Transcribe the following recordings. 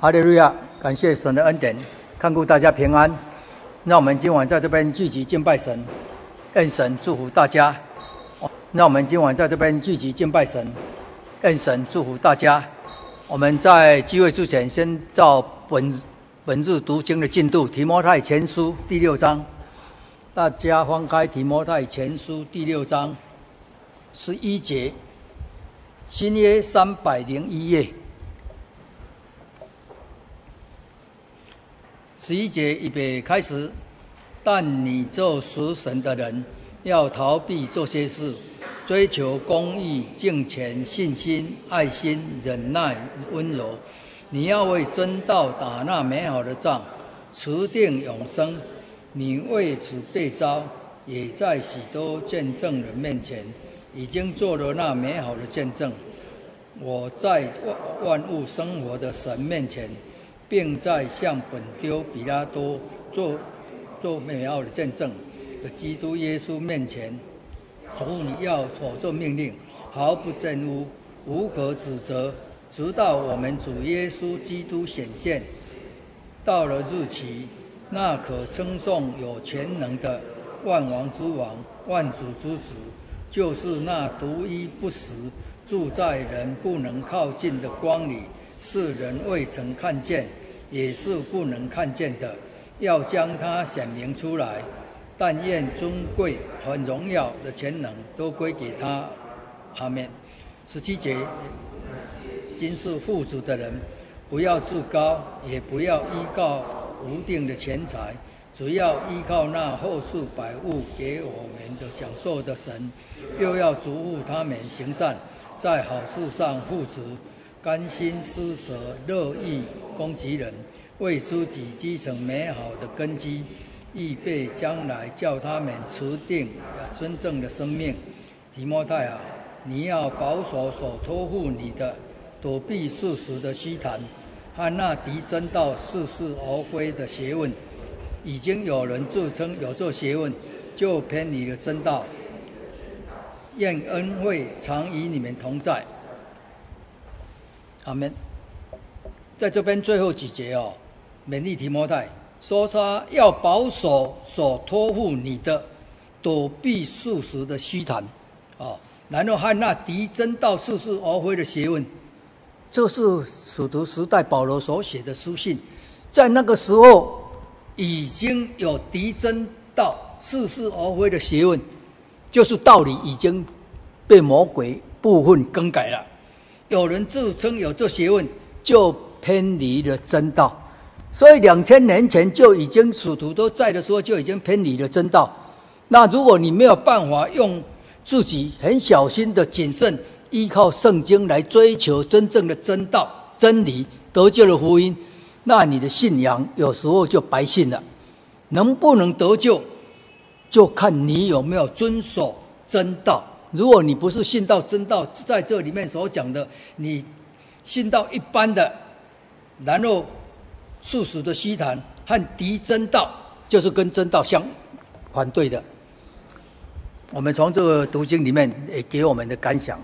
哈利路亚！感谢神的恩典，看顾大家平安。让我们今晚在这边聚集敬拜神，愿神祝福大家。让我们今晚在这边聚集敬拜神，愿神祝福大家。我们在聚会之前，先照本本日读经的进度，《提摩太前书》第六章。大家翻开《提摩太前书》第六章十一节，新约三百零一页。十一节预备开始，但你做属神的人，要逃避这些事，追求公义、敬虔、信心、爱心、忍耐、温柔。你要为真道打那美好的仗，持定永生。你为此被召，也在许多见证人面前，已经做了那美好的见证。我在万万物生活的神面前。并在向本丢比拉多做做美好的见证的基督耶稣面前，从你要所做命令，毫不玷污，无可指责，直到我们主耶稣基督显现。到了日期，那可称颂有全能的万王之王、万主之主，就是那独一不实住在人不能靠近的光里，是人未曾看见。也是不能看见的，要将它显明出来。但愿尊贵和荣耀的全能都归给他。阿们。十七节，今世富足的人，不要自高，也不要依靠无定的钱财，只要依靠那厚赐百物给我们的享受的神。又要嘱咐他们行善，在好事上富足。甘心施舍，乐意供给人，为自己积成美好的根基，预备将来叫他们持定真正的生命。提摩太啊，你要保守所托付你的，躲避世俗的虚谈和那敌真道似是而非的学问。已经有人自称有这学问，就偏离了真道。愿恩惠常与你们同在。阿门。在这边最后几节哦，勉励提摩太说他要保守所托付你的，躲避世俗的虚谈，哦，然后和那敌真道似是而非的学问。这是使徒时代保罗所写的书信，在那个时候已经有敌真道似是而非的学问，就是道理已经被魔鬼部分更改了。有人自称有这学问，就偏离了真道。所以两千年前就已经使徒都在的时候，就已经偏离了真道。那如果你没有办法用自己很小心的谨慎，依靠圣经来追求真正的真道、真理、得救的福音，那你的信仰有时候就白信了。能不能得救，就看你有没有遵守真道。如果你不是信到真道，在这里面所讲的，你信到一般的，然后世俗的虚谈和敌真道，就是跟真道相反对的。我们从这个读经里面也给我们的感想。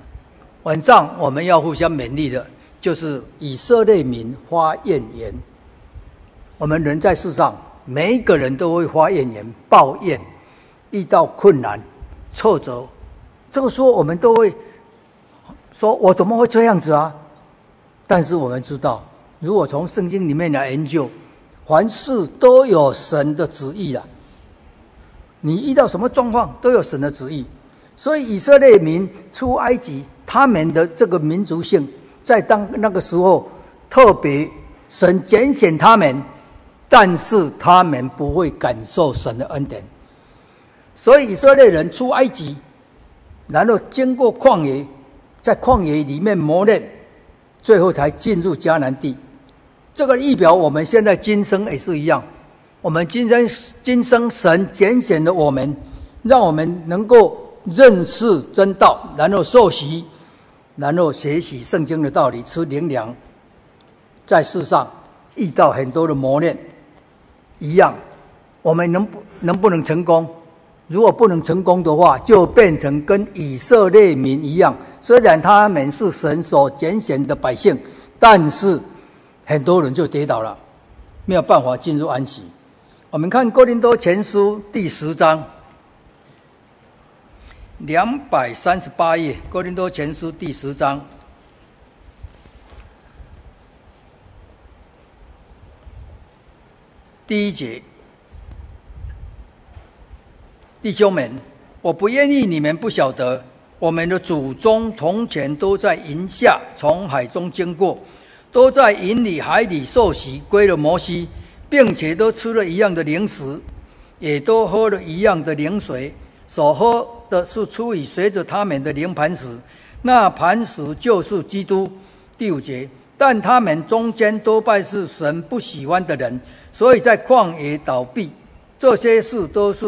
晚上我们要互相勉励的，就是以色列民发怨言。我们人在世上，每一个人都会发怨言、抱怨，遇到困难、挫折。这个时候，我们都会说：“我怎么会这样子啊？”但是我们知道，如果从圣经里面来研究，凡事都有神的旨意的。你遇到什么状况，都有神的旨意。所以以色列民出埃及，他们的这个民族性，在当那个时候特别神拣选他们，但是他们不会感受神的恩典。所以以色列人出埃及。然后经过旷野，在旷野里面磨练，最后才进入迦南地。这个意表我们现在今生也是一样。我们今生今生神拣选了我们，让我们能够认识真道，然后受洗，然后学习圣经的道理，吃灵粮。在世上遇到很多的磨练，一样，我们能不能不能成功？如果不能成功的话，就变成跟以色列民一样。虽然他们是神所拣选的百姓，但是很多人就跌倒了，没有办法进入安息。我们看《哥林多前书》第十章两百三十八页，《哥林多前书》第十章第一节，弟兄们，我不愿意你们不晓得，我们的祖宗从前都在营下从海中经过，都在营里海里受洗归了摩西。并且都吃了一样的零食，也都喝了一样的灵水，所喝的是出于随着他们的灵磐石，那磐石就是基督。第五节，但他们中间多半是神不喜欢的人，所以在旷野倒闭。这些事都是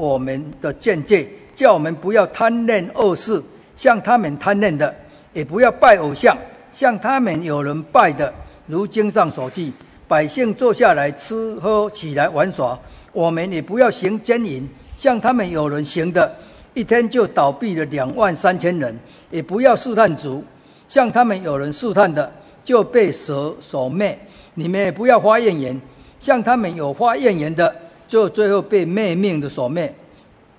我们的见解，叫我们不要贪恋恶事，像他们贪恋的；也不要拜偶像，像他们有人拜的。如经上所记。百姓坐下来吃喝，起来玩耍。我们也不要行奸淫，像他们有人行的，一天就倒闭了两万三千人。也不要试探主，像他们有人试探的，就被蛇所灭。你们也不要发怨言，像他们有发怨言的，就最后被灭命的所灭。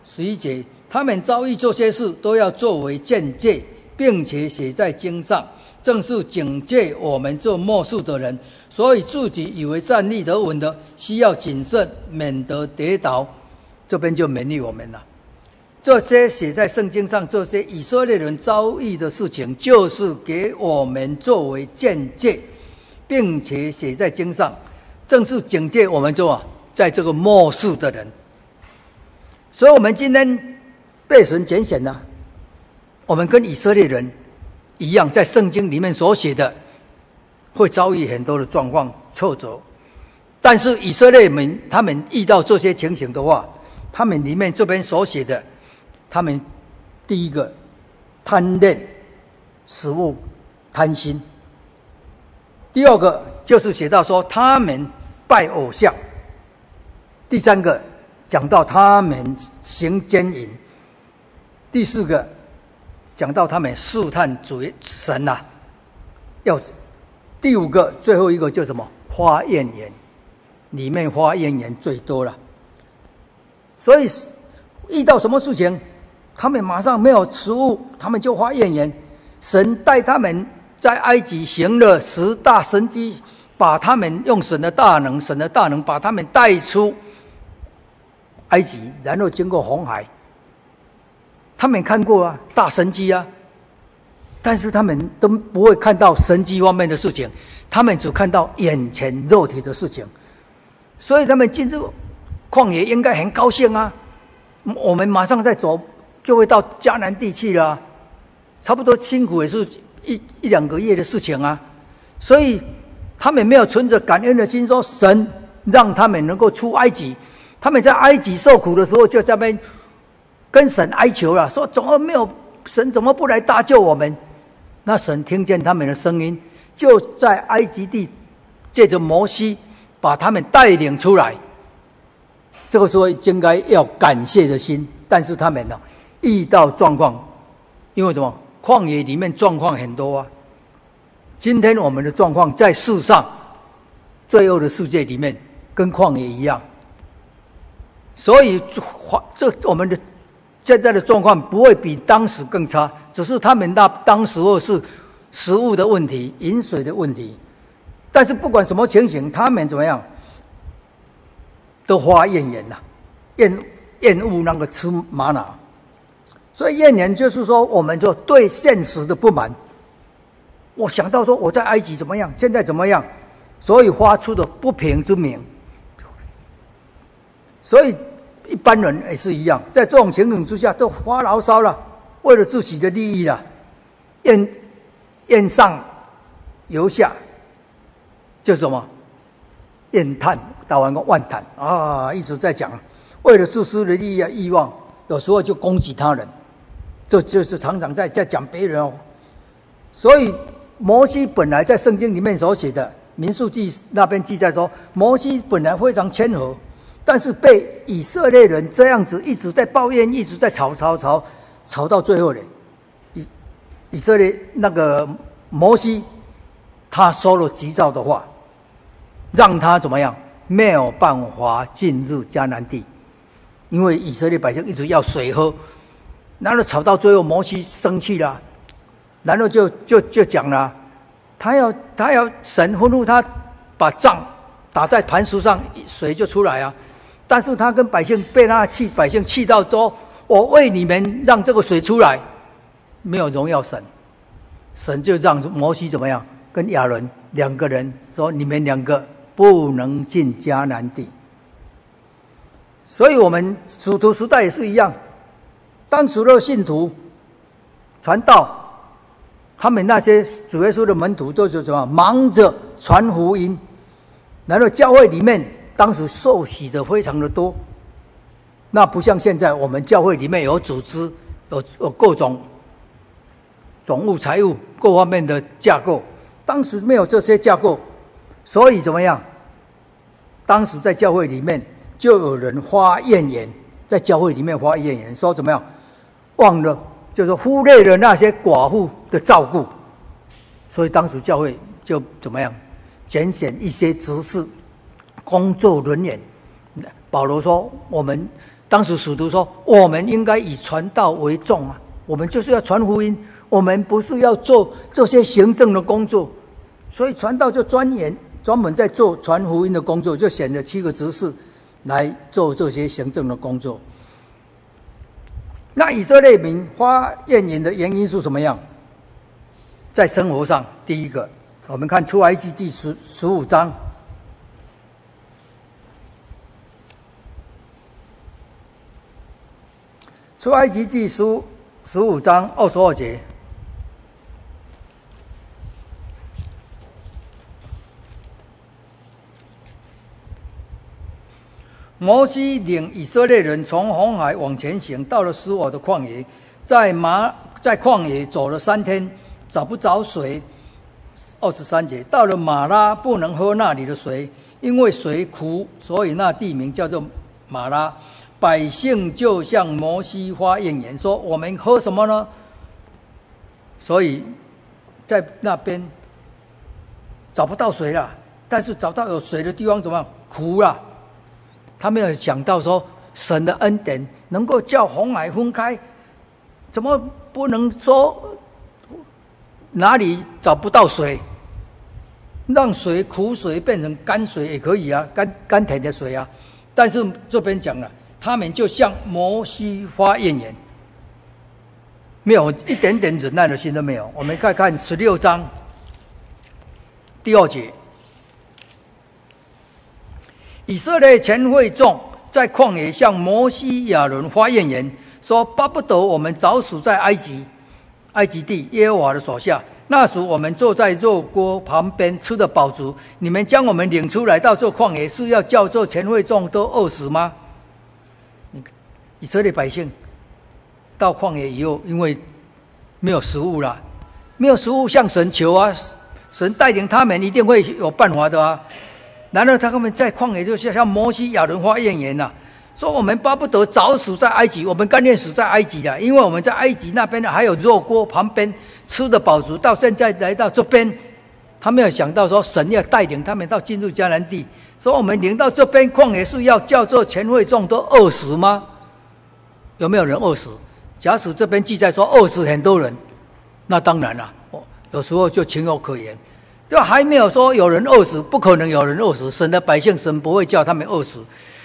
十一节，他们遭遇这些事，都要作为鉴戒，并且写在经上，正是警戒我们做末世的人。所以自己以为站立得稳的，需要谨慎，免得跌倒。这边就勉励我们了。这些写在圣经上，这些以色列人遭遇的事情，就是给我们作为鉴戒，并且写在经上，正是警戒我们做在这个末世的人。所以，我们今天被神拣选了，我们跟以色列人一样，在圣经里面所写的。会遭遇很多的状况挫折，但是以色列们他们遇到这些情形的话，他们里面这边所写的，他们第一个贪恋食物，贪心；第二个就是写到说他们拜偶像；第三个讲到他们行奸淫；第四个讲到他们试探主神呐、要。第五个，最后一个叫什么？花艳言，里面花艳言最多了。所以遇到什么事情，他们马上没有食物，他们就花艳言。神带他们在埃及行了十大神迹，把他们用神的大能，神的大能把他们带出埃及，然后经过红海。他们看过啊，大神迹啊。但是他们都不会看到神迹方面的事情，他们只看到眼前肉体的事情，所以他们进入旷野应该很高兴啊！我们马上再走，就会到迦南地去了，差不多辛苦也是一一两个月的事情啊！所以他们没有存着感恩的心，说神让他们能够出埃及，他们在埃及受苦的时候，就在那边跟神哀求了，说怎么没有神，怎么不来搭救我们？那神听见他们的声音，就在埃及地借着摩西把他们带领出来。这个时候应该要感谢的心，但是他们呢，遇到状况，因为什么？旷野里面状况很多啊。今天我们的状况在世上，罪恶的世界里面，跟旷野一样。所以，这我们的。现在的状况不会比当时更差，只是他们那当时候是食物的问题、饮水的问题。但是不管什么情形，他们怎么样都发怨言呐，厌厌恶那个吃玛瑙。所以怨言就是说，我们就对现实的不满。我想到说我在埃及怎么样，现在怎么样，所以发出的不平之鸣。所以。一般人也是一样，在这种情形之下，都发牢骚了，为了自己的利益了，怨怨上尤下，就什么怨叹，打完个万叹啊，一直在讲，为了自私的利益啊，欲望，有时候就攻击他人，这就是常常在在讲别人哦。所以摩西本来在圣经里面所写的民数记那边记载说，摩西本来非常谦和。但是被以色列人这样子一直在抱怨，一直在吵吵吵，吵到最后呢，以以色列那个摩西，他说了急躁的话，让他怎么样？没有办法进入迦南地，因为以色列百姓一直要水喝，然后吵到最后，摩西生气了，然后就就就讲了，他要他要神吩咐他把杖打在磐石上，水就出来啊。但是他跟百姓被他气，百姓气到说：“我为你们让这个水出来，没有荣耀神。”神就让摩西怎么样？跟亚伦两个人说：“你们两个。”不能进迦南地，所以我们使徒时代也是一样。当时的信徒传道，他们那些主耶稣的门徒都是什么？忙着传福音。然后教会里面当时受洗的非常的多，那不像现在，我们教会里面有组织，有有各种总务、财务各方面的架构。当时没有这些架构，所以怎么样？当时在教会里面就有人发怨言，在教会里面发怨言，说怎么样？忘了就是忽略了那些寡妇的照顾，所以当时教会就怎么样？拣选一些执事、工作人员。保罗说：“我们当时使徒说，我们应该以传道为重啊，我们就是要传福音，我们不是要做这些行政的工作，所以传道就钻研。”专门在做传福音的工作，就选了七个执事来做这些行政的工作。那以色列民发怨言的原因是什么样？在生活上，第一个，我们看出埃及记十十五章，出埃及记书十五章二十二节。摩西领以色列人从红海往前行，到了斯俄的旷野，在马在旷野走了三天，找不着水。二十三节，到了马拉，不能喝那里的水，因为水苦，所以那地名叫做马拉。百姓就向摩西发怨言，说：“我们喝什么呢？”所以在那边找不到水了，但是找到有水的地方怎么样？苦了。他没有想到说，神的恩典能够叫红海分开，怎么不能说哪里找不到水，让水苦水变成甘水也可以啊，甘甘甜的水啊。但是这边讲了，他们就向摩西发怨言，没有一点点忍耐的心都没有。我们看看十六章第二节。以色列全会众在旷野向摩西、亚伦发怨言，说：“巴不得我们早死在埃及，埃及地耶和华的手下。那时我们坐在肉锅旁边，吃的饱足。你们将我们领出来到这旷野，是要叫这全会众都饿死吗？”以色列百姓到旷野以后，因为没有食物了，没有食物向神求啊，神带领他们一定会有办法的啊。然后他们在旷野就像摩西、亚伦发怨言呐，说我们巴不得早死在埃及，我们甘愿死在埃及的，因为我们在埃及那边还有肉锅旁边吃的饱足，到现在来到这边，他没有想到说神要带领他们到进入迦南地，说我们领到这边旷野是要叫做全会众都饿死吗？有没有人饿死？假使这边记载说饿死很多人，那当然了，有时候就情有可原。就还没有说有人饿死，不可能有人饿死。神的百姓，神不会叫他们饿死，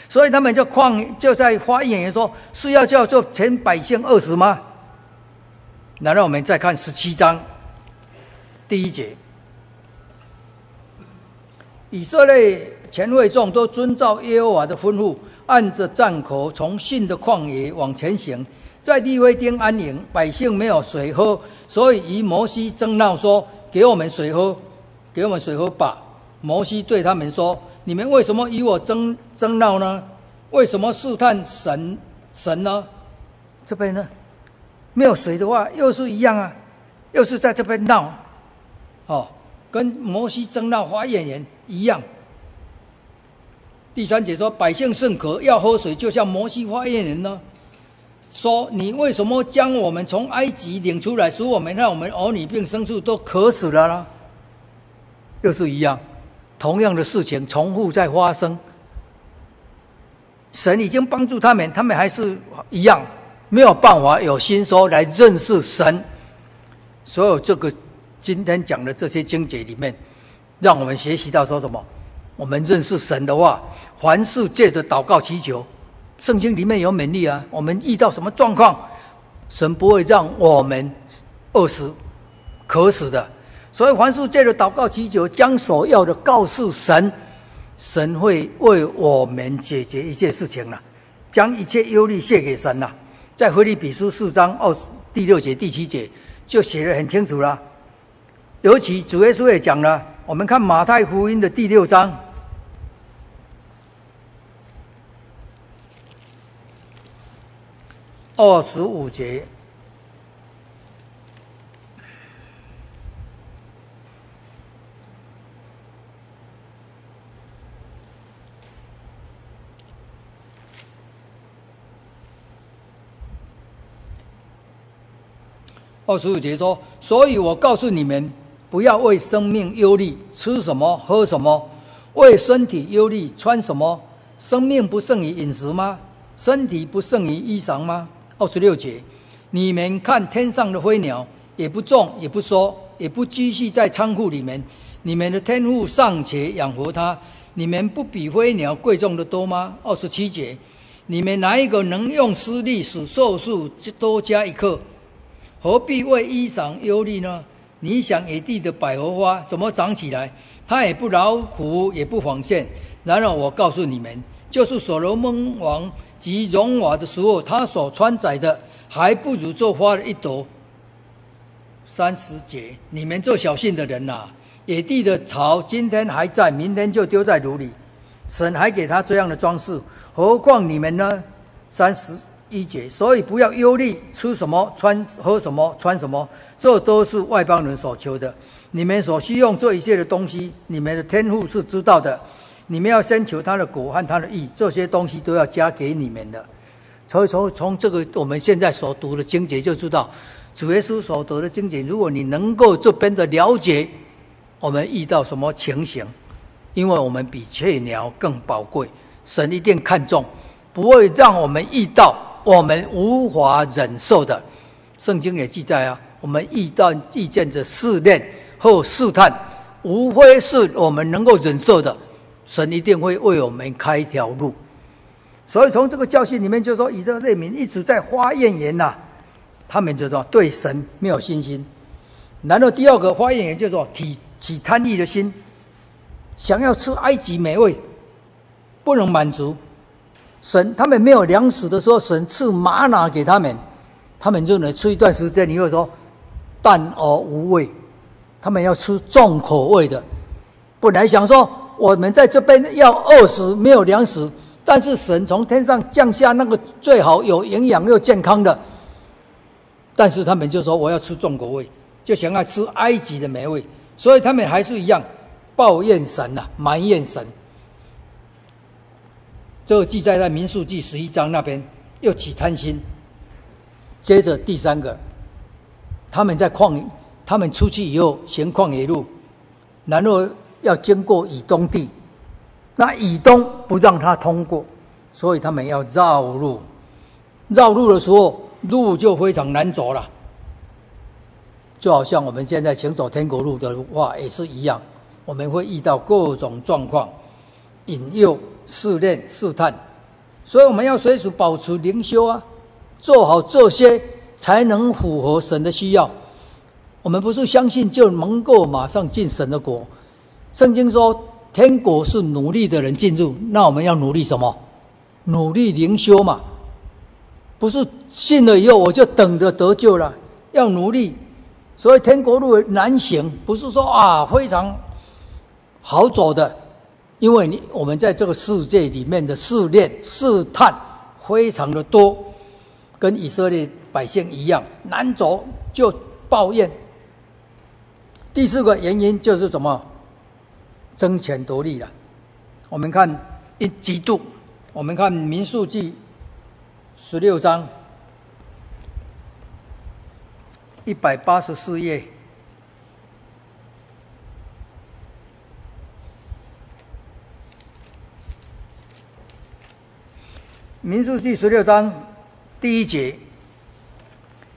所以他们就旷就在发言说：是要叫做全百姓饿死吗？然后我们再看十七章第一节，以色列全会众都遵照耶和华的吩咐，按着战口从信的旷野往前行，在利非丁安营，百姓没有水喝，所以与摩西争闹说：给我们水喝。给我们水喝吧。摩西对他们说：“你们为什么与我争争闹呢？为什么试探神神呢？这边呢，没有水的话，又是一样啊，又是在这边闹，哦，跟摩西争闹发怨言一样。”第三节说：“百姓甚渴，要喝水，就像摩西发怨言呢，说你为什么将我们从埃及领出来，使我们让我们儿女并牲畜都渴死了呢？”又是一样，同样的事情重复在发生。神已经帮助他们，他们还是一样没有办法有心说来认识神。所有这个今天讲的这些经节里面，让我们学习到说什么？我们认识神的话，凡事借着祷告祈求。圣经里面有勉励啊，我们遇到什么状况，神不会让我们饿死、渴死的。所以凡事借着祷告祈求，将所要的告诉神。神会为我们解决一切事情了，将一切忧虑卸给神了。在腓立比书四章二第六节、第七节就写得很清楚了。尤其主耶稣也讲了，我们看马太福音的第六章二十五节。二十五节说：“所以我告诉你们，不要为生命忧虑，吃什么，喝什么；为身体忧虑，穿什么。生命不胜于饮食吗？身体不胜于衣裳吗？”二十六节：“你们看天上的飞鸟，也不种，也不收，也不积蓄在仓库里面，你们的天父尚且养活它，你们不比飞鸟贵重的多吗？”二十七节：“你们哪一个能用私力使寿数多加一刻？”何必为衣裳忧虑呢？你想野地的百合花怎么长起来？它也不劳苦，也不纺线。然而我告诉你们，就是所罗门王及荣华的时候，他所穿载的还不如这花的一朵。三十节，你们这小信的人呐、野地的草今天还在，明天就丢在炉里。神还给他这样的装饰，何况你们呢？三十。一节，所以不要忧虑，吃什么，穿喝什么，穿什么，这都是外邦人所求的。你们所需用这一切的东西，你们的天父是知道的。你们要先求他的果和他的义，这些东西都要加给你们的。所以从从这个我们现在所读的经节就知道，主耶稣所读的经节，如果你能够这边的了解，我们遇到什么情形，因为我们比雀鸟更宝贵，神一定看重，不会让我们遇到。我们无法忍受的，圣经也记载啊。我们遇到遇见着试炼或试探，无非是我们能够忍受的，神一定会为我们开一条路。所以从这个教训里面就说，以色列民一直在发怨言呐，他们就说对神没有信心。然后第二个发怨言就说提起贪欲的心，想要吃埃及美味，不能满足。神他们没有粮食的时候，神赐玛哪给他们，他们就能吃一段时间。你会说淡而无味，他们要吃重口味的。本来想说我们在这边要饿死，没有粮食，但是神从天上降下那个最好有营养又健康的，但是他们就说我要吃重口味，就想要吃埃及的美味，所以他们还是一样抱怨神呐、埋怨神。这个记载在民数记十一章那边，又起贪心。接着第三个，他们在旷，他们出去以后行旷野路，然后要经过以东地，那以东不让他通过，所以他们要绕路。绕路的时候，路就非常难走了，就好像我们现在行走天国路的话也是一样，我们会遇到各种状况，引诱。试炼、试探，所以我们要随时保持灵修啊，做好这些，才能符合神的需要。我们不是相信就能够马上进神的国。圣经说，天国是努力的人进入，那我们要努力什么？努力灵修嘛，不是信了以后我就等着得救了，要努力。所以天国路难行，不是说啊非常好走的。因为你我们在这个世界里面的试炼、试探非常的多，跟以色列百姓一样难走，就抱怨。第四个原因就是什么？争权夺利了。我们看一季度，我们看民数记十六章一百八十四页。民数记十六章第一节，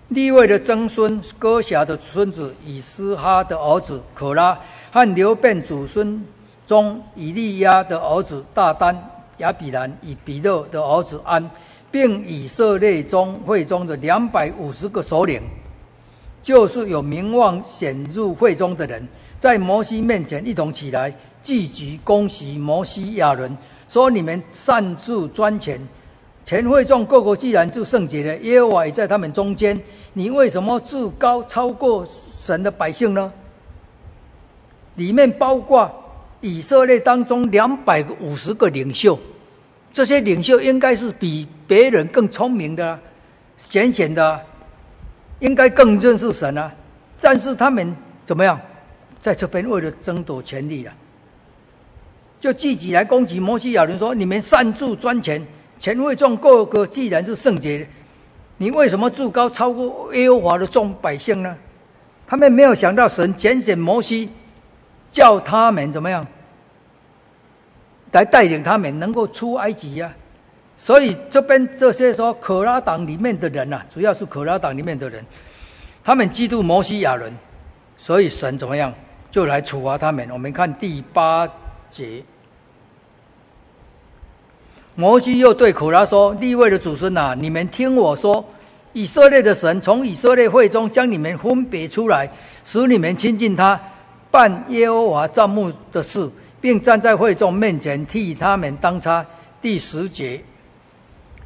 立位的曾孙哥侠的孙子以斯哈的儿子可拉和流便祖孙中以利亚的儿子大丹亚比兰以比勒的儿子安，并以色列中会中的两百五十个首领，就是有名望显入会中的人，在摩西面前一同起来，聚集攻击摩西亚伦，说：你们擅自专权。全会众各国既然就圣洁了，耶和华也在他们中间，你为什么自高超过神的百姓呢？里面包括以色列当中两百五十个领袖，这些领袖应该是比别人更聪明的、浅显的，应该更认识神啊。但是他们怎么样，在这边为了争夺权力了，就聚集来攻击摩西亚伦，说：你们擅自专权。全会众各国既然是圣洁的，你为什么自高超过耶和华的众百姓呢？他们没有想到神拣选摩西，叫他们怎么样来带领他们能够出埃及呀、啊？所以这边这些说可拉党里面的人呐、啊，主要是可拉党里面的人，他们嫉妒摩西亚伦，所以神怎么样就来处罚他们。我们看第八节。摩西又对可拉说：“利未的祖孙呐，你们听我说，以色列的神从以色列会中将你们分别出来，使你们亲近他，办耶和华帐幕的事，并站在会众面前替他们当差。”第十节，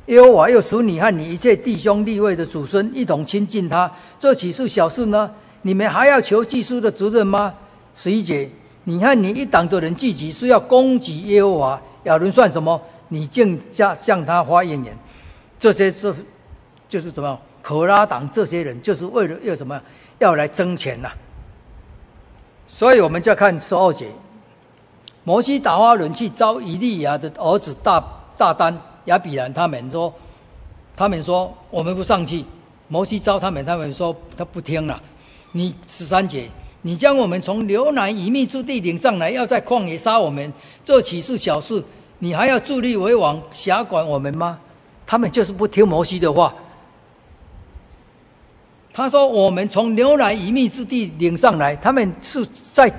耶和华又使你和你一切弟兄利未的祖孙一同亲近他，这岂是小事呢？你们还要求祭司的责任吗？十一节，你和你一党的人聚集是要攻击耶和华，亚伦算什么？你竟加向他发怨言，这些是就是什么？可拉党这些人就是为了要什么？要来争权呐、所以我们就看十二节，摩西打发人去招以利亚的儿子大大丹、亚比兰，他们说，他们说我们不上去。摩西招他们，他们说他不听了。你十三节，你将我们从流奶与蜜之地领上来，要在旷野杀我们，这岂是小事？你还要助立为王，辖管我们吗？他们就是不听摩西的话。他说：“我们从牛奶与蜜之地领上来，他们是在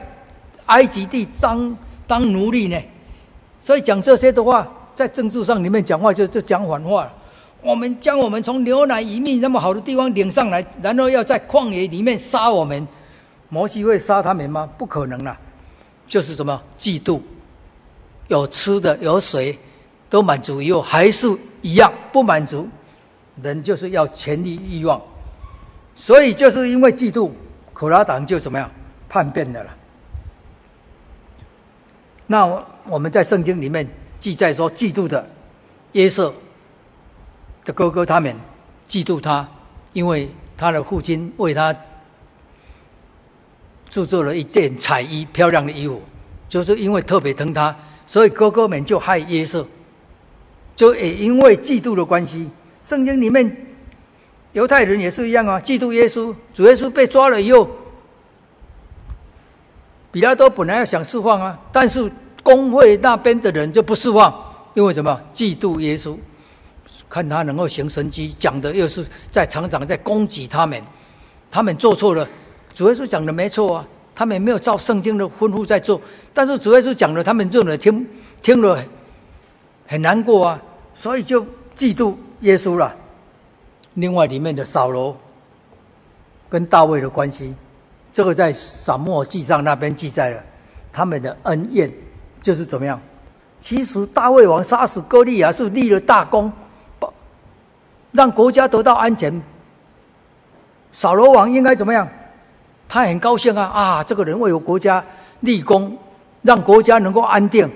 埃及地当当奴隶呢。所以讲这些的话，在政治上里面讲话就就讲反话了。我们将我们从牛奶与蜜那么好的地方领上来，然后要在旷野里面杀我们，摩西会杀他们吗？不可能了，就是什么嫉妒。”有吃的有水，都满足以后还是一样不满足，人就是要权力欲望，所以就是因为嫉妒，可拉党就怎么样叛变的了。那我们在圣经里面记载说，嫉妒的约瑟的哥哥他们嫉妒他，因为他的父亲为他制作了一件彩衣，漂亮的衣服，就是因为特别疼他。所以哥哥们就害约瑟，就也因为嫉妒的关系。圣经里面犹太人也是一样啊，嫉妒耶稣。主耶稣被抓了以后，彼拉多本来要想释放啊，但是公会那边的人就不释放，因为什么？嫉妒耶稣，看他能够行神迹，讲的又是在常常在攻击他们，他们做错了。主耶稣讲的没错啊。他们没有照圣经的吩咐在做，但是主耶稣讲的，他们认为听听了很难过啊，所以就嫉妒耶稣了。另外里面的扫罗跟大卫的关系，这个在撒母耳记上那边记载了他们的恩怨，就是怎么样？其实大卫王杀死歌利亚是立了大功，让国家得到安全。扫罗王应该怎么样？他很高兴啊啊！这个人为我国家立功，让国家能够安定，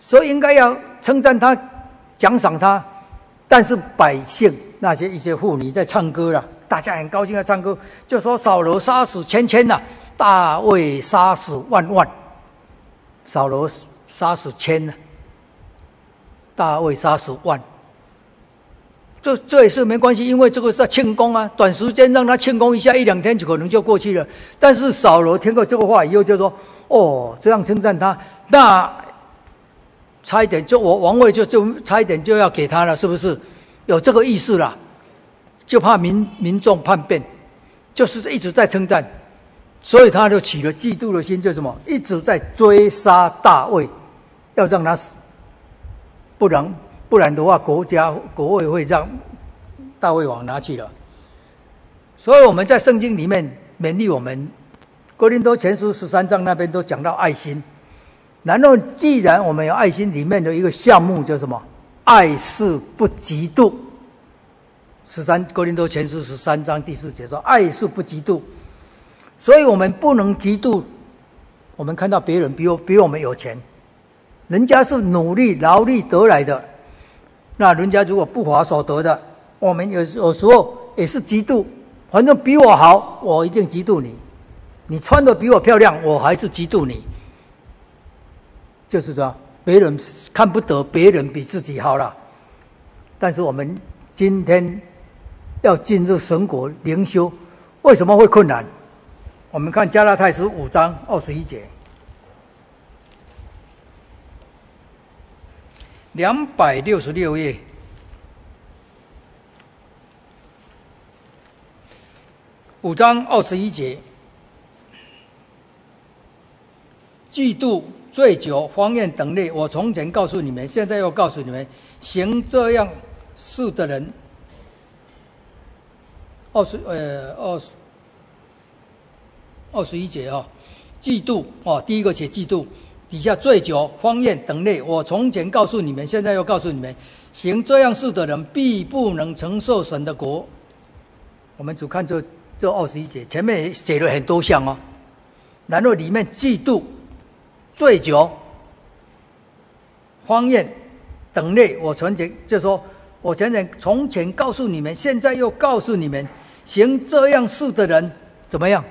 所以应该要称赞他，奖赏他。但是百姓那些一些妇女在唱歌了，大家很高兴在唱歌，就说扫罗杀死千千呐，大卫杀死万万。扫罗杀死千呐，大卫杀死万。这这也是没关系，因为这个是在庆功啊，短时间让他庆功一下，一两天就可能就过去了。但是扫罗听过这个话以后，就说：“哦，这样称赞他，那差一点就我王位就就差一点就要给他了，是不是？有这个意思啦，就怕民民众叛变，就是一直在称赞，所以他就起了嫉妒的心，就什么一直在追杀大卫，要让他死，不然不然的话，国家国会会让大卫王拿去了。所以我们在圣经里面勉励我们，哥林多前书十三章那边都讲到爱心。然后，既然我们有爱心，里面的一个项目叫什么？爱是不嫉妒。十三哥林多前书十三章第四节说：“爱是不嫉妒。”所以我们不能嫉妒。我们看到别人比我比我们有钱，人家是努力劳力得来的，那人家如果不法所得的，我们有有时候也是嫉妒。反正比我好，我一定嫉妒你。你穿的比我漂亮，我还是嫉妒你。就是说，别人看不得别人比自己好了。但是我们今天要进入神国灵修，为什么会困难？我们看加拉太书五章二十一节，两百六十六页，五章二十一节，嫉妒。醉酒、荒宴等类，我从前告诉你们，现在又告诉你们：行这样事的人，二十呃二十二十一节啊，嫉妒哦，第一个写嫉妒，底下醉酒、荒宴等类，我从前告诉你们，现在又告诉你们：行这样事的人，必不能承受神的国。我们只看这这二十一节，前面写了很多项哦，然后里面嫉妒。醉酒、荒宴等类，我从前就说，我从前从前告诉你们，现在又告诉你们，行这样事的人怎么样，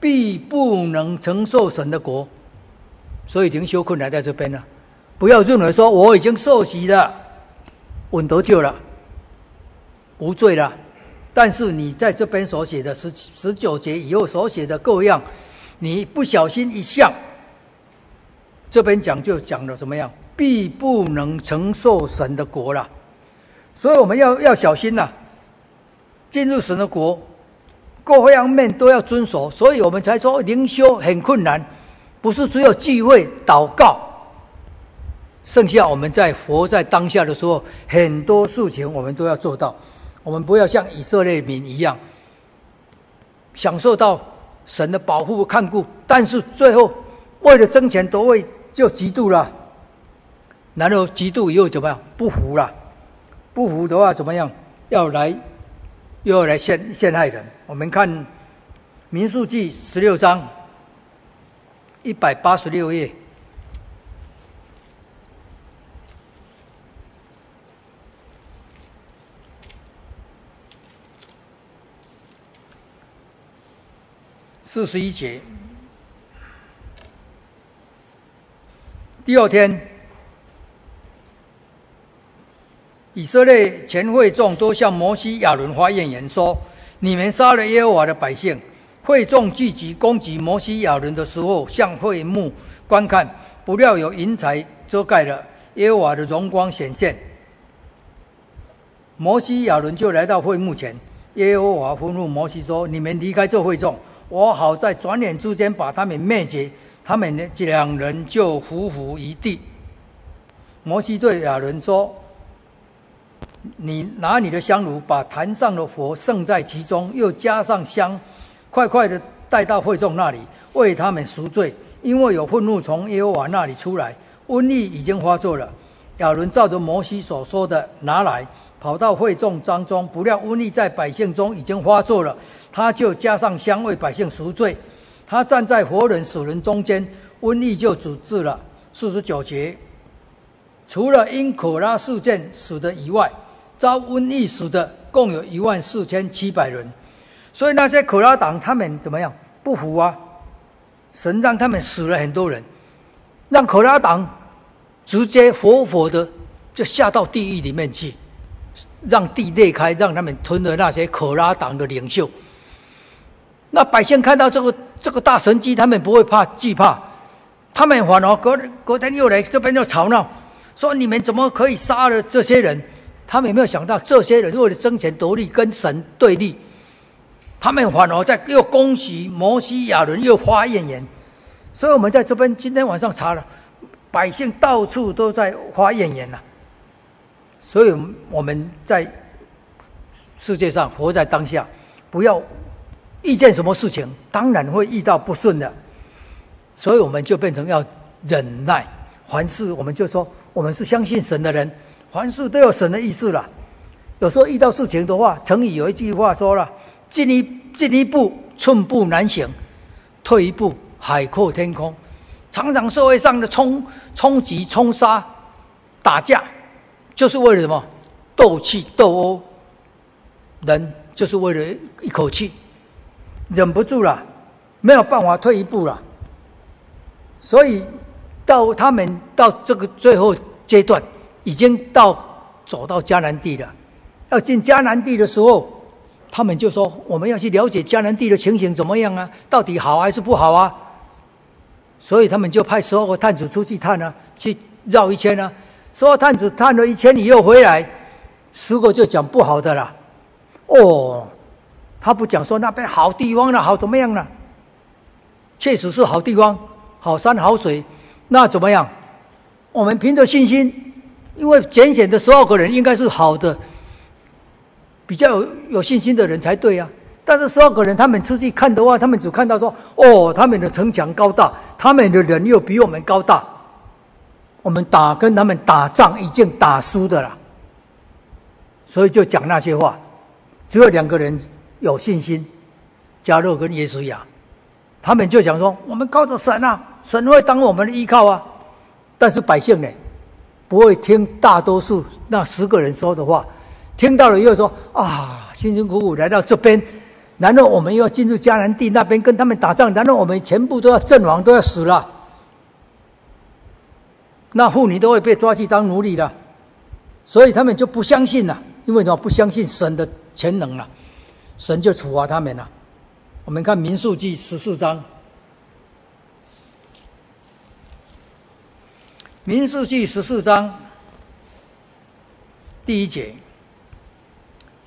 必不能承受神的国。所以灵修困难在这边了，不要认为说我已经受洗了，稳得救了，无罪了。但是你在这边所写的十十九节以后所写的各样，你不小心一项。这边讲就讲了怎么样，必不能承受神的国了，所以我们要要小心呐、啊。进入神的国，各方面都要遵守，所以我们才说灵修很困难，不是只有聚会祷告，剩下我们在活在当下的时候，很多事情我们都要做到。我们不要像以色列民一样，享受到神的保护看顾，但是最后为了争权夺位。就嫉妒了，然后嫉妒以后怎么样？不服了，不服的话怎么样？要来，又要来陷陷害人。我们看《民数记》十六章一百八十六页，四十一节。第二天，以色列全会众都向摩西、亚伦发言言，说：“你们杀了耶和华的百姓。”会众聚集攻击摩西、亚伦的时候，向会幕观看，不料有云彩遮盖了耶和华的荣光显现。摩西、亚伦就来到会幕前，耶和华吩咐摩西说：“你们离开这会众，我好在转眼之间把他们灭绝。”他们呢，这两人就匍匐于地。摩西对亚伦说：“你拿你的香炉，把坛上的火盛在其中，又加上香，快快的带到会众那里，为他们赎罪，因为有愤怒从耶和华那里出来，瘟疫已经发作了。”亚伦照着摩西所说的拿来，跑到会众当中，不料瘟疫在百姓中已经发作了，他就加上香为百姓赎罪。他站在活人死人中间，瘟疫就止了。四十九节，除了因可拉事件死的以外，遭瘟疫死的共有一万四千七百人。所以那些可拉党他们怎么样？不服啊！神让他们死了很多人，让可拉党直接活活的就下到地狱里面去，让地裂开，让他们吞了那些可拉党的领袖。那百姓看到这个这个大神机，他们不会怕惧怕，他们反而隔隔天又来这边又吵闹，说你们怎么可以杀了这些人？他们有没有想到，这些人为了争权夺利，跟神对立，他们反而在又攻击摩西、亚伦，又发怨言。所以我们在这边今天晚上查了，百姓到处都在发怨言呐。所以我们在世界上活在当下，不要遇见什么事情，当然会遇到不顺的。所以我们就变成要忍耐，凡事我们就说，我们是相信神的人。凡事都有神的意思了。有时候遇到事情的话，成语有一句话说了：“进一进一步，寸步难行；退一步，海阔天空。”常常社会上的冲冲击、冲杀、打架，就是为了什么？斗气、斗殴。人就是为了一口气，忍不住了，没有办法退一步了。所以到他们到这个最后阶段。已经到走到迦南地了，要进迦南地的时候，他们就说：“我们要去了解迦南地的情形怎么样啊？到底好还是不好啊？”所以他们就派十二个探子出去探啊，去绕一圈啊。十二探子探了一圈以后回来，十个就讲不好的了。哦，他不讲说那边好地方了，好怎么样了？确实是好地方，好山好水，那怎么样？我们凭着信心。因为拣选的十二个人应该是好的，比较有有信心的人才对啊。但是十二个人他们出去看的话，他们只看到说：“哦，他们的城墙高大，他们的人又比我们高大，我们打跟他们打仗已经打输的了。”所以就讲那些话。只有两个人有信心，加勒跟约书亚，他们就想说：“我们靠着神啊，神会当我们的依靠啊。”但是百姓呢？不会听大多数那十个人说的话，听到了又说啊，辛辛苦苦来到这边，难道我们又要进入迦南地那边跟他们打仗？难道我们全部都要阵亡，都要死了？那妇女都会被抓去当奴隶了，所以他们就不相信了。因为什么？不相信神的全能了，神就处罚他们了。我们看民数记十四章。民数记十四章第一节，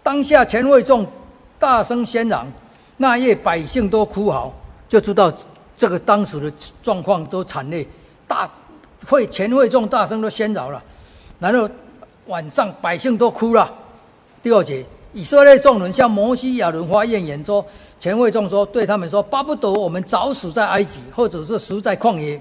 当下全会众大声喧嚷，那夜百姓都哭嚎，就知道这个当时的状况都惨烈。大会全会众大声都喧嚷了，然后晚上百姓都哭了。第二节，以色列众人向摩西亚伦发怨言说，前卫众说对他们说，巴不得我们早死在埃及，或者是死在旷野。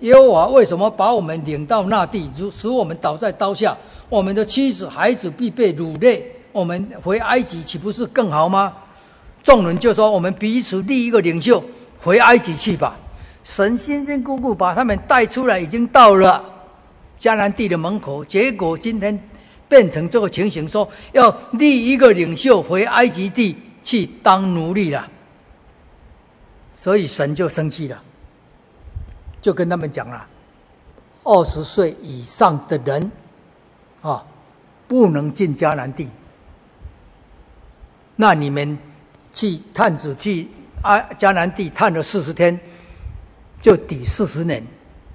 耶和华为什么把我们领到那地，如使我们倒在刀下？我们的妻子孩子必被掳掠，我们回埃及岂不是更好吗？众人就说：“我们彼此立一个领袖，回埃及去吧。”神辛辛苦苦把他们带出来，已经到了迦南地的门口，结果今天变成这个情形，说要立一个领袖回埃及地去当奴隶了，所以神就生气了。就跟他们讲了，二十岁以上的人，啊，不能进迦南地。那你们去探子去啊迦南地探了四十天，就抵四十年。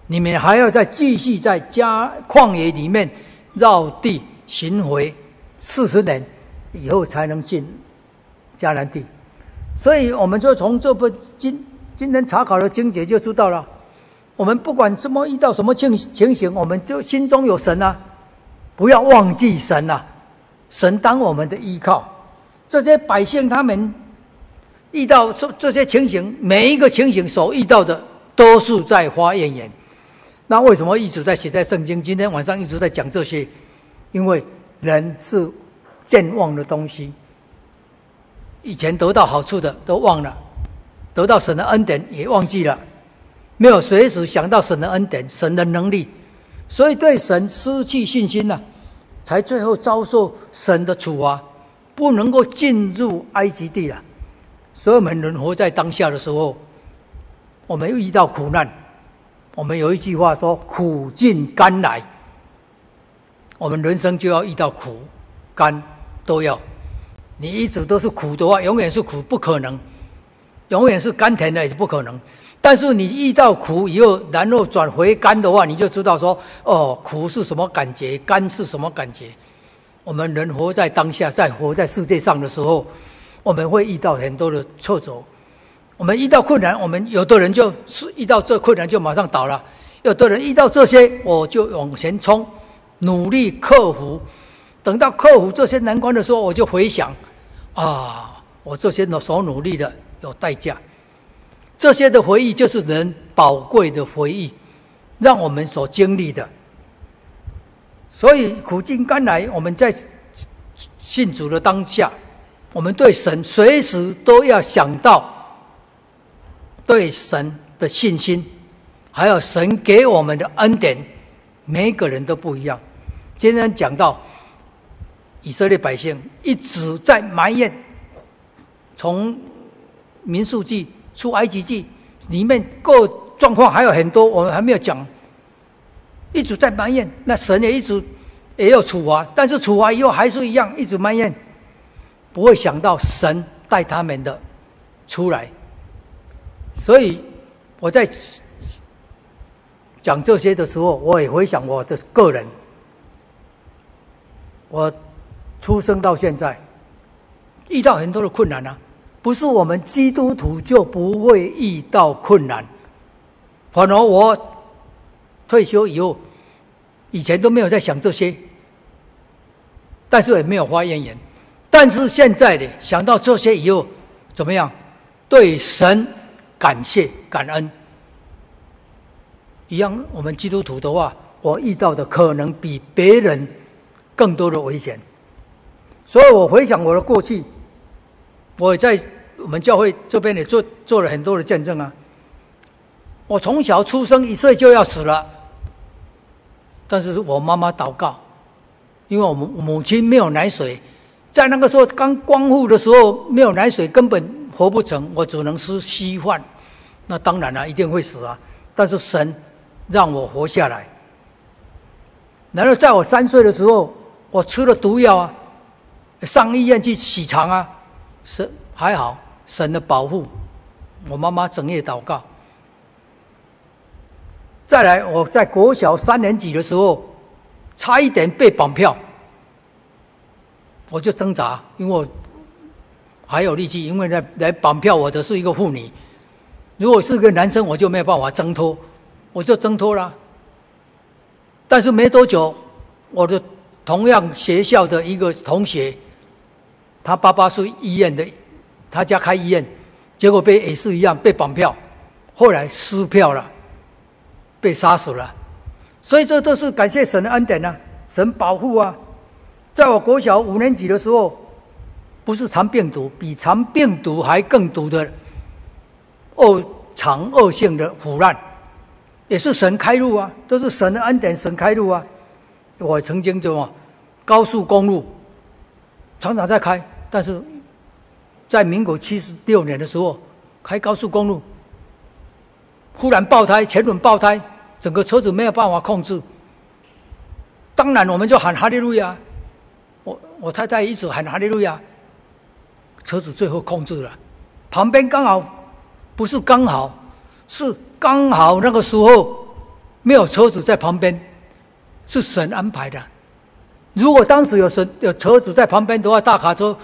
你们还要再继续在迦旷野里面绕地巡回四十年，以后才能进迦南地。所以我们就从这部今今天查考的经节就知道了。我们不管怎么遇到什么情情形，我们就心中有神啊，不要忘记神啊，神当我们的依靠。这些百姓他们遇到这这些情形，每一个情形所遇到的都是在发怨言。那为什么一直在写在圣经？今天晚上一直在讲这些，因为人是健忘的东西，以前得到好处的都忘了，得到神的恩典也忘记了。没有随时想到神的恩典、神的能力，所以对神失去信心了、才最后遭受神的处罚，不能够进入埃及地了。所以我们人活在当下的时候，我们遇到苦难，我们有一句话说：“苦尽甘来。”我们人生就要遇到苦、甘都要。你一直都是苦的话，永远是苦，不可能；永远是甘甜的也是不可能。但是你遇到苦以后，然后转回甘的话，你就知道说，哦，苦是什么感觉，甘是什么感觉。我们人活在当下，在活在世界上的时候，我们会遇到很多的挫折。我们遇到困难，我们有的人就是遇到这困难就马上倒了，有的人遇到这些，我就往前冲，努力克服。等到克服这些难关的时候，我就回想，啊，我这些所努力的有代价。这些的回忆就是人宝贵的回忆，让我们所经历的。所以苦尽甘来，我们在信主的当下，我们对神随时都要想到对神的信心，还有神给我们的恩典，每个人都不一样。今天讲到以色列百姓一直在埋怨，从民数记。出埃及记里面各状况还有很多，我们还没有讲。一直在埋怨，那神也一直也有处罚，但是处罚以后还是一样，一直埋怨，不会想到神带他们的出来。所以我在讲这些的时候，我也回想我的个人，我出生到现在遇到很多的困难啊。不是我们基督徒就不会遇到困难，反而我退休以后，以前都没有在想这些，但是也没有发怨言。但是现在呢，想到这些以后，怎么样？对神感谢感恩。一样，我们基督徒的话，我遇到的可能比别人更多的危险，所以我回想我的过去，我在。我们教会这边也做做了很多的见证啊！我从小出生一岁就要死了，但是我妈妈祷告，因为我们母亲没有奶水，在那个时候刚光复的时候没有奶水根本活不成，我只能吃稀饭，那当然了、一定会死啊！但是神让我活下来，然后在我三岁的时候，我吃了毒药啊，上医院去洗肠啊，是还好。神的保护，我妈妈整夜祷告。再来，我在国小三年级的时候，差一点被绑票，我就挣扎，因为我还有力气，因为来来绑票我的是一个妇女，如果是个男生，我就没有办法挣脱，我就挣脱了。但是没多久，我的同样学校的一个同学，他爸爸是医院的。他家开医院，结果被也是一样被绑票，后来撕票了，被杀死了。所以这都是感谢神的恩典啊，神保护啊。在我国小五年级的时候，不是肠病毒，比肠病毒还更毒的恶肠恶性的腐烂，也是神开路啊，都是神的恩典，神开路啊。我曾经怎么高速公路常常在开，但是。在民国七十六年的时候，开高速公路，忽然爆胎，前轮爆胎，整个车子没有办法控制。当然，我们就喊哈利路亚，我我太太一直喊哈利路亚，车子最后控制了。旁边刚好不是刚好，是刚好那个时候没有车子在旁边，是神安排的。如果当时有神有车子在旁边的话，大卡车。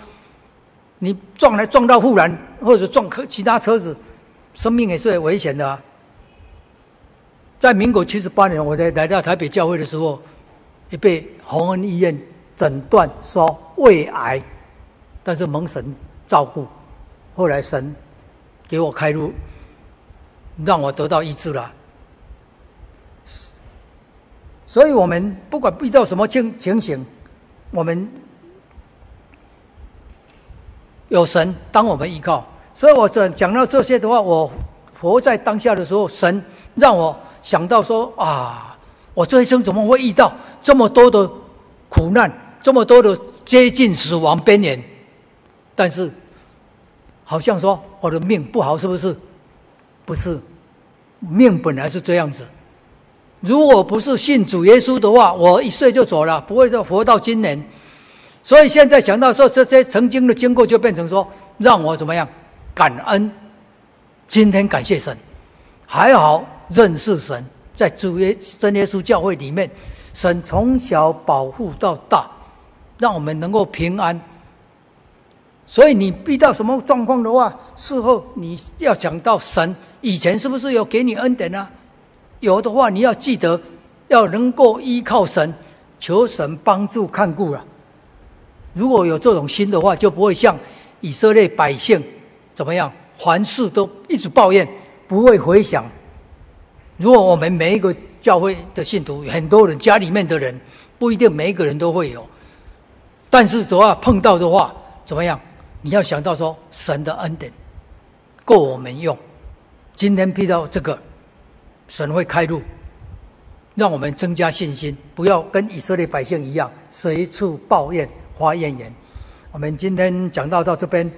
你撞来撞到护栏，或者撞其他车子，生命也是很危险的啊。在民国七十八年，我在来到台北教会的时候，也被洪恩医院诊断说胃癌，但是蒙神照顾，后来神给我开路，让我得到医治了。所以我们不管遇到什么情情形，我们。有神当我们依靠，所以我这讲到这些的话，我活在当下的时候，神让我想到说啊，我这一生怎么会遇到这么多的苦难，这么多的接近死亡边缘？但是好像说我的命不好，是不是？不是，命本来是这样子。如果不是信主耶稣的话，我一岁就走了，不会再活到今年。所以现在想到说这些曾经的经过，就变成说让我怎么样感恩。今天感谢神，还好认识神，在主耶真耶稣教会里面，神从小保护到大，让我们能够平安。所以你遇到什么状况的话，事后你要讲到神以前是不是有给你恩典啊？有的话，你要记得要能够依靠神，求神帮助看顾了。如果有这种心的话，就不会像以色列百姓怎么样，凡事都一直抱怨，不会回想。如果我们每一个教会的信徒，很多人家里面的人不一定每一个人都会有，但是的话碰到的话怎么样？你要想到说神的恩典够我们用。今天遇到这个，神会开路，让我们增加信心，不要跟以色列百姓一样随处抱怨。发怨言，我们今天讲到到这边，